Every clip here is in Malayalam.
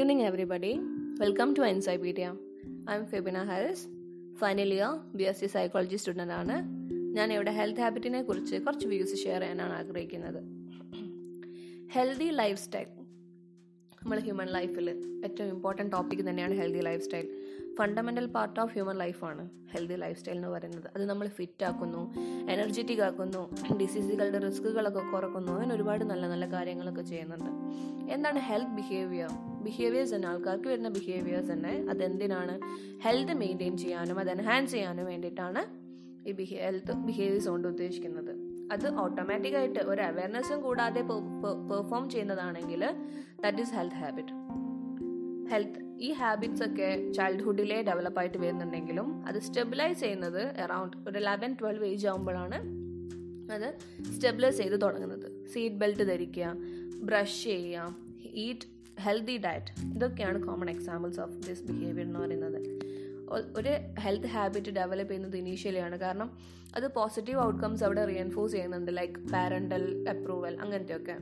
evening, everybody. To എൻസൈപീഡിയ I am Febina Haris final year B S C psychology student ആണ്. ഞാൻ ഇവിടെ ഹെൽത്ത് ഹാബിറ്റിനെ കുറിച്ച് കുറച്ച് വ്യൂസ് ഷെയർ ചെയ്യാനാണ് ആഗ്രഹിക്കുന്നത്. ഹെൽത്തി ലൈഫ് സ്റ്റൈൽ നമ്മൾ ഹ്യൂമൻ ലൈഫിൽ ഏറ്റവും ഇമ്പോർട്ടന്റ് ടോപ്പിക് തന്നെയാണ് healthy lifestyle fundamental part of human ലൈഫാണ് ഹെൽത്തി ലൈഫ് സ്റ്റൈൽ എന്ന് പറയുന്നത്. അത് നമ്മൾ ഫിറ്റ് ആക്കുന്നു എനർജറ്റിക് ആക്കുന്നു ഡിസീസുകളുടെ റിസ്കുകളൊക്കെ കുറക്കുന്നു അങ്ങനെ ഒരുപാട് നല്ല നല്ല കാര്യങ്ങളൊക്കെ ചെയ്യുന്നുണ്ട്. എന്താണ് ഹെൽത്ത് ബിഹേവിയർ ബിഹേവിയേഴ്സ് തന്നെ ആൾക്കാർക്ക് വരുന്ന ബിഹേവിയേഴ്സ് തന്നെ അതെന്തിനാണ്? ഹെൽത്ത് മെയിന്റെയിൻ ചെയ്യാനും അത് എൻഹാൻസ് ചെയ്യാനും വേണ്ടിയിട്ടാണ് ഈ ബിഹേ ഹെൽത്ത് ബിഹേവിയേഴ്സ് കൊണ്ട് ഉദ്ദേശിക്കുന്നത്. അത് ഓട്ടോമാറ്റിക്കായിട്ട് ഒരു അവയർനെസ്സും കൂടാതെ perform ചെയ്യുന്നതാണെങ്കിൽ that is health habit health ഈ ഹാബിറ്റ്സ് ഒക്കെ ചൈൽഡ്ഹുഡിലെ ഡെവലപ്പായിട്ട് വരുന്നുണ്ടെങ്കിലും അത് സ്റ്റെബിലൈസ് ചെയ്യുന്നത് അറൗണ്ട് ഒരു ലെവൻ ട്വൽവ് ഏജ് ആകുമ്പോഴാണ് അത് സ്റ്റെബിലൈസ് ചെയ്ത് തുടങ്ങുന്നത്. സീറ്റ് ബെൽറ്റ് ധരിക്കുക ബ്രഷ് ചെയ്യുക ഈറ്റ് ഹെൽത്തി ഡയറ്റ് ഇതൊക്കെയാണ് common examples of this behaviour എന്ന് പറയുന്നത്. ഒരു ഹെൽത്ത് ഹാബിറ്റ് ഡെവലപ്പ് ചെയ്യുന്നത് ഇനീഷ്യലിയാണ് കാരണം അത് പോസിറ്റീവ് ഔട്ട്കംസ് അവിടെ റിയൻഫോഴ്സ് ചെയ്യുന്നുണ്ട്. ലൈക്ക് പാരന്റൽ അപ്രൂവൽ അങ്ങനത്തെയൊക്കെ.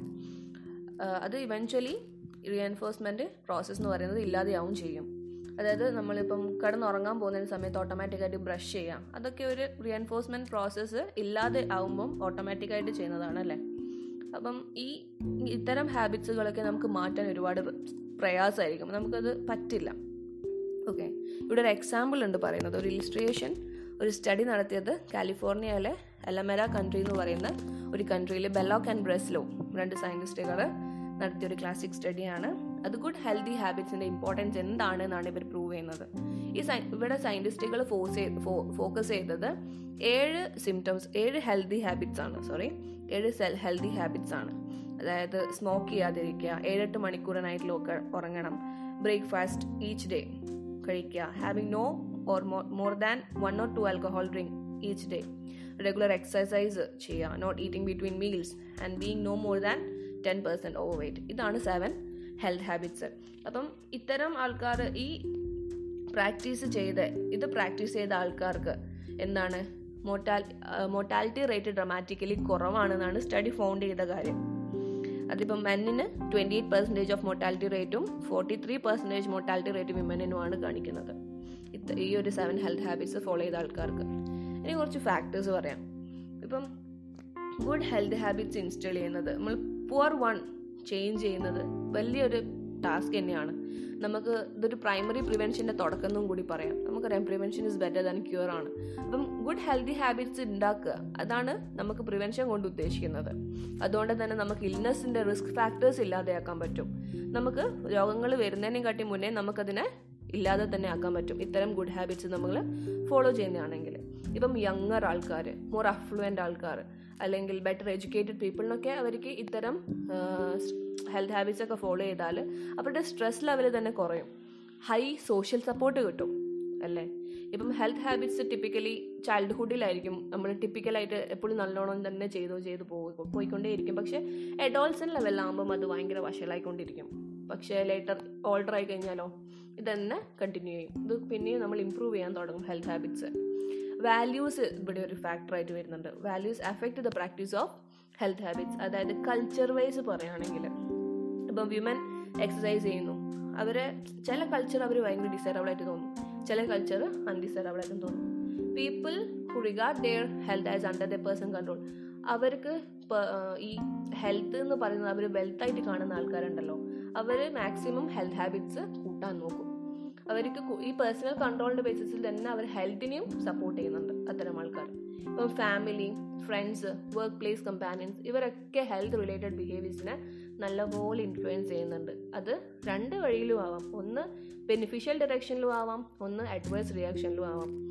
അത് ഇവൻച്വലി റിയൻഫോഴ്സ്മെന്റ് പ്രോസസ്സ് എന്ന് പറയുന്നത് ഇല്ലാതെയാവും ചെയ്യും. അതായത് നമ്മളിപ്പം കിടന്നുറങ്ങാൻ പോകുന്ന സമയത്ത് ഓട്ടോമാറ്റിക്കായിട്ട് ബ്രഷ് ചെയ്യാം അതൊക്കെ ഒരു റിയൻഫോഴ്സ്മെന്റ് പ്രോസസ്സ് ഇല്ലാതെ ആവുമ്പം ഓട്ടോമാറ്റിക്കായിട്ട് ചെയ്യുന്നതാണ് അല്ലേ? അപ്പം ഈ ഇത്തരം ഹാബിറ്റ്സുകളൊക്കെ നമുക്ക് മാറ്റാൻ ഒരുപാട് പ്രയാസമായിരിക്കും. നമുക്കത് പറ്റില്ല. ഓക്കെ. ഇവിടെ ഒരു എക്സാമ്പിൾ ഉണ്ട് പറയുന്നത്. ഒരു ഇലിസ്ട്രേഷൻ ഒരു സ്റ്റഡി നടത്തിയത് കാലിഫോർണിയയിലെ എലമെര കൺട്രി എന്ന് പറയുന്ന ഒരു കൺട്രിയിൽ ബെല്ലോക്ക് ആൻഡ് ബ്രെസ്ലോ രണ്ട് സയന്റിസ്റ്റുകൾ നടത്തിയ ഒരു ക്ലാസിക് സ്റ്റഡിയാണ് അത് ഗുഡ് ഹെൽത്തി ഹാബിറ്റ്സിന്റെ ഇമ്പോർട്ടൻസ് എന്താണ് എന്നാണ് ഇവർ പ്രൂവ് ചെയ്യുന്നത്. ഈ ഇവിടെ സയന്റിസ്റ്റുകൾ ഫോഴ്സ് ഫോക്കസ് ചെയ്തത് ഏഴ് സിംറ്റംസ് ഏഴ് ഹെൽത്തി ഹാബിറ്റ്സ് ആണ്. സോറി ഏഴ് സെൽ ഹെൽത്തി ഹാബിറ്റ്സ് ആണ്. അതായത് സ്മോക്ക് ചെയ്യാതിരിക്കുക ഏഴെട്ട് മണിക്കൂർ നൈറ്റിലൊക്കെ ഉറങ്ങണം ബ്രേക്ക്ഫാസ്റ്റ് ഈച്ച് ഡേ കഴിക്കുക having no or more than one or two alcohol drink each day regular exercise ചെയ്യുക not eating between meals and being no more than ten percent overweight ഇതാണ് സെവൻ ഹെൽത്ത് ഹാബിറ്റ്സ് അപ്പം ഇത്തരം ആൾക്കാർ ഈ പ്രാക്ടീസ് ചെയ്ത് ഇത് പ്രാക്ടീസ് ചെയ്ത ആൾക്കാർക്ക് എന്താണ് മോർട്ടാലിറ്റി റേറ്റ് ഡ്രമാറ്റിക്കലി കുറവാണെന്നാണ് സ്റ്റഡി ഫൗണ്ട് ചെയ്ത കാര്യം. അതിപ്പം മെന്നിന് twenty eight percentage of mortality റേറ്റും forty three percentage mortality rate വിമനിനുമാണ് കാണിക്കുന്നത്. ഈ ഒരു സെവൻ ഹെൽത്ത് ഹാബിറ്റ്സ് ഫോളോ ചെയ്ത ആൾക്കാർക്ക്. ഇനി കുറച്ച് ഫാക്ടേഴ്സ് പറയാം. ഇപ്പം ഗുഡ് ഹെൽത്ത് ഹാബിറ്റ്സ് ഇൻസ്റ്റാൾ ചെയ്യുന്നത് നമ്മൾ പുവർ വൺ ചേഞ്ച് ചെയ്യുന്നത് വലിയൊരു ടാസ്ക് തന്നെയാണ്. നമുക്ക് ഇതൊരു പ്രൈമറി പ്രിവെൻഷന്റെ തുടക്കം എന്നും കൂടി പറയാം. നമുക്കറിയാം prevention is better than cure ആണ്. അപ്പം ഗുഡ് ഹെൽത്തി ഹാബിറ്റ്സ് ഉണ്ടാക്കുക അതാണ് നമുക്ക് പ്രിവെൻഷൻ കൊണ്ട് ഉദ്ദേശിക്കുന്നത്. അതുകൊണ്ട് തന്നെ നമുക്ക് ഇൽനെസ്സിന്റെ റിസ്ക് ഫാക്ടേഴ്സ് ഇല്ലാതെയാക്കാൻ പറ്റും. നമുക്ക് രോഗങ്ങൾ വരുന്നതിനെ കാട്ടി മുന്നേ നമുക്കതിനെ ഇല്ലാതെ തന്നെ ആക്കാൻ പറ്റും. ഇത്തരം ഗുഡ് ഹാബിറ്റ്സ് നമ്മൾ ഫോളോ ചെയ്യുന്നതാണെങ്കിൽ. ഇപ്പം യങ്ങർ ആൾക്കാർ മോർ അഫ്ലുവന്റ് ആൾക്കാർ അല്ലെങ്കിൽ ബെറ്റർ എഡ്യൂക്കേറ്റഡ് പീപ്പിളിനൊക്കെ അവർക്ക് ഇത്തരം ഹെൽത്ത് ഹാബിറ്റ്സ് ഒക്കെ ഫോളോ ചെയ്താൽ അവരുടെ സ്ട്രെസ് ലെവൽ തന്നെ കുറയും. ഹൈ സോഷ്യൽ സപ്പോർട്ട് കിട്ടും അല്ലേ? ഇപ്പം ഹെൽത്ത് ഹാബിറ്റ്സ് ടിപ്പിക്കലി ചൈൽഡ്ഹുഡിലായിരിക്കും നമ്മൾ ടിപ്പിക്കലായിട്ട് എപ്പോഴും നല്ലോണം തന്നെ ചെയ്തോ ചെയ്ത് പോയി പോയിക്കൊണ്ടേയിരിക്കും. പക്ഷേ എഡോൾസൺ ലെവലിലാകുമ്പം അത് ഭയങ്കര വഷളായിക്കൊണ്ടിരിക്കും. പക്ഷേ ലേറ്റർ ഓൾഡർ ആയി കഴിഞ്ഞാലോ ഇതന്നെ കണ്ടിന്യൂ ചെയ്യും. ഇത് പിന്നെയും നമ്മൾ ഇമ്പ്രൂവ് ചെയ്യാൻ തുടങ്ങും ഹെൽത്ത് ഹാബിറ്റ്സ് വാല്യൂസ് ഇവിടെ ഒരു ഫാക്ടറായിട്ട് വരുന്നുണ്ട്. Values affect the practice of health habits അതായത് കൾച്ചർ വൈസ് പറയുകയാണെങ്കിൽ ഇപ്പം വിമൻ എക്സസൈസ് ചെയ്യുന്നു. അവരെ ചില കൾച്ചർ അവർ ഭയങ്കര ഡിസൈറബിൾ ആയിട്ട് തോന്നും. ചില കൾച്ചർ അൺഡിസൈറബിൾ ആയിട്ടും തോന്നും. People who regard their health as under the person control അവർക്ക് ഈ ഹെൽത്ത് എന്ന് പറയുന്നത് അവർ വെൽത്തായിട്ട് കാണുന്ന ആൾക്കാരുണ്ടല്ലോ. അവർ മാക്സിമം ഹെൽത്ത് ഹാബിറ്റ്സ് കൂട്ടാൻ നോക്കും. അവർക്ക് ഈ പേഴ്സണൽ കൺട്രോളിന്റെ ബേസിസിൽ തന്നെ അവർ ഹെൽത്തിനെയും സപ്പോർട്ട് ചെയ്യുന്നുണ്ട് അത്തരം ആൾക്കാർ ഇപ്പം family friends work place companions ഇവരൊക്കെ ഹെൽത്ത് റിലേറ്റഡ് ബിഹേവിയേഴ്സിനെ നല്ലപോലെ ഇൻഫ്ലുവൻസ് ചെയ്യുന്നുണ്ട്. അത് രണ്ട് വഴിയിലും ആവാം. ഒന്ന് ബെനിഫിഷ്യൽ ഡയറക്ഷനിലും ആവാം ഒന്ന് അഡ്വേഴ്സ് റിയാക്ഷനിലും ആവാം.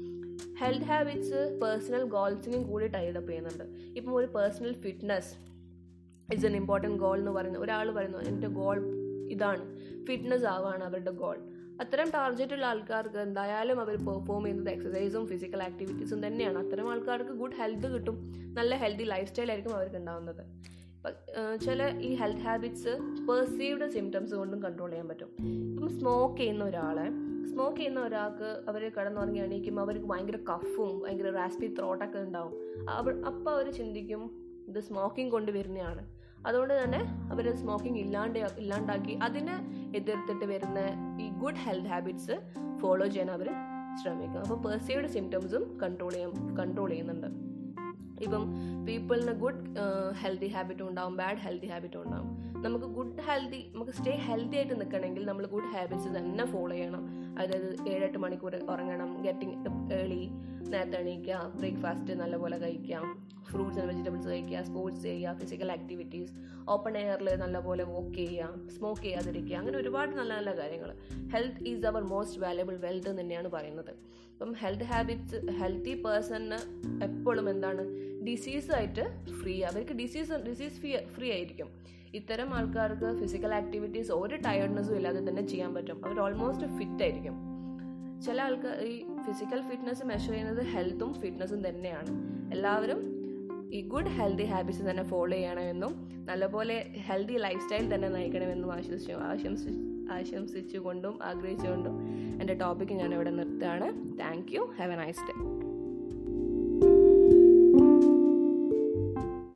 ഹെൽത്ത് ഹാബിറ്റ്സ് പേഴ്സണൽ ഗോൾസിനും കൂടി ടൈഡപ്പ് ചെയ്യുന്നുണ്ട്. ഇപ്പം ഒരു personal fitness it's an important goal എന്ന് പറയുന്നത് ഒരാൾ പറയുന്നു എന്റെ ഗോൾ ഇതാണ്. ഫിറ്റ്നസ് ആവാണ് അവരുടെ ഗോൾ അത്തരം ടാർഗറ്റുള്ള ആൾക്കാർക്ക് എന്തായാലും അവർ പെർഫോം ചെയ്യുന്നത് എക്സസൈസും ഫിസിക്കൽ ആക്ടിവിറ്റീസും തന്നെയാണ്. അത്തരം ആൾക്കാർക്ക് ഗുഡ് ഹെൽത്ത് കിട്ടും. നല്ല ഹെൽത്തി ലൈഫ് സ്റ്റൈൽ ആയിരിക്കും അവർക്ക് ഉണ്ടാവുന്നത്. ചില ഈ ഹെൽത്ത് ഹാബിറ്റ്സ് പെർസീവ്ഡ് സിംറ്റംസ് കൊണ്ടും കൺട്രോൾ ചെയ്യാൻ പറ്റും. ഇപ്പം സ്മോക്ക് ചെയ്യുന്ന ഒരാളെ സ്മോക്ക് ചെയ്യുന്ന ഒരാൾക്ക് അവർ കിടന്നുറങ്ങി എണീക്കുമ്പോൾ അവർക്ക് ഭയങ്കര കഫും ഭയങ്കര റാസ്പി ത്രോട്ടൊക്കെ ഉണ്ടാവും. അവർ അപ്പോൾ അവർ ചിന്തിക്കും ഇത് സ്മോക്കിംഗ് കൊണ്ട് വരുന്നതാണ്. അതുകൊണ്ട് തന്നെ അവർ സ്മോക്കിംഗ് ഇല്ലാണ്ട് ഇല്ലാണ്ടാക്കി അതിനെ എതിർത്തിട്ട് വരുന്ന ഈ ഗുഡ് ഹെൽത്ത് ഹാബിറ്റ്സ് ഫോളോ ചെയ്യാൻ അവർ ശ്രമിക്കും. അപ്പോൾ പെർസീവ്ഡ് സിംറ്റംസും കൺട്രോൾ ചെയ്യും കൺട്രോൾ ചെയ്യുന്നുണ്ട്. ഇപ്പം പീപ്പിളിന് ഗുഡ് ഹെൽത്തി ഹാബിറ്റും ഉണ്ടാവും ബാഡ് ഹെൽത്തി ഹാബിറ്റും ഉണ്ടാവും. നമുക്ക് ഗുഡ് ഹെൽത്തി നമുക്ക് സ്റ്റേ ഹെൽത്തി ആയിട്ട് നിൽക്കണമെങ്കിൽ നമ്മൾ ഗുഡ് ഹാബിറ്റ്സ് തന്നെ ഫോളോ ചെയ്യണം. അതായത് ഏഴെട്ട് മണിക്കൂർ ഉറങ്ങണം ഗെറ്റിംഗ് ഏർലി നേരത്തെ എണീക്കുക ബ്രേക്ക്ഫാസ്റ്റ് നല്ലപോലെ കഴിക്കാം ഫ്രൂട്ട്സ് ആൻഡ് വെജിറ്റബിൾസ് കഴിക്കുക സ്പോർട്സ് ചെയ്യുക ഫിസിക്കൽ ആക്ടിവിറ്റീസ് ഓപ്പൺ എയറിൽ നല്ലപോലെ വോക്ക് ചെയ്യുക സ്മോക്ക് ചെയ്യാതിരിക്കുക അങ്ങനെ ഒരുപാട് നല്ല നല്ല കാര്യങ്ങൾ health is our most valuable wealth തന്നെയാണ് പറയുന്നത്. അപ്പം ഹെൽത്ത് ഹാബിറ്റ്സ് ഹെൽത്തി പേഴ്സണിന് എപ്പോഴും എന്താണ്? ഡിസീസായിട്ട് ഫ്രീ അവർക്ക് ഡിസീസ് ഡിസീസ് ഫ്രീ ഫ്രീ ആയിരിക്കും. ഇത്തരം ആൾക്കാർക്ക് ഫിസിക്കൽ ആക്ടിവിറ്റീസ് ഒരു ടയർഡ്നെസ്സും ഇല്ലാതെ തന്നെ ചെയ്യാൻ പറ്റും. അവർ ഓൾമോസ്റ്റ് ഫിറ്റ് ആയിരിക്കും. ചില ആൾക്കാർ ഈ ഫിസിക്കൽ ഫിറ്റ്നസ് മെഷർ ചെയ്യുന്നത് ഹെൽത്തും ഫിറ്റ്നസ്സും തന്നെയാണ്. എല്ലാവരും ഈ ഗുഡ് ഹെൽത്തി ഹാബിറ്റ്സ് തന്നെ ഫോളോ ചെയ്യണമെന്നും നല്ലപോലെ ഹെൽത്തി ലൈഫ് സ്റ്റൈൽ തന്നെ നയിക്കണമെന്നും ആശംസിച്ചു ആശംസി ആശംസിച്ചുകൊണ്ടും ആഗ്രഹിച്ചുകൊണ്ടും എന്റെ ടോപ്പിക്ക് ഞാൻ ഇവിടെ നിർത്തുകയാണ്. Thank you have a nice day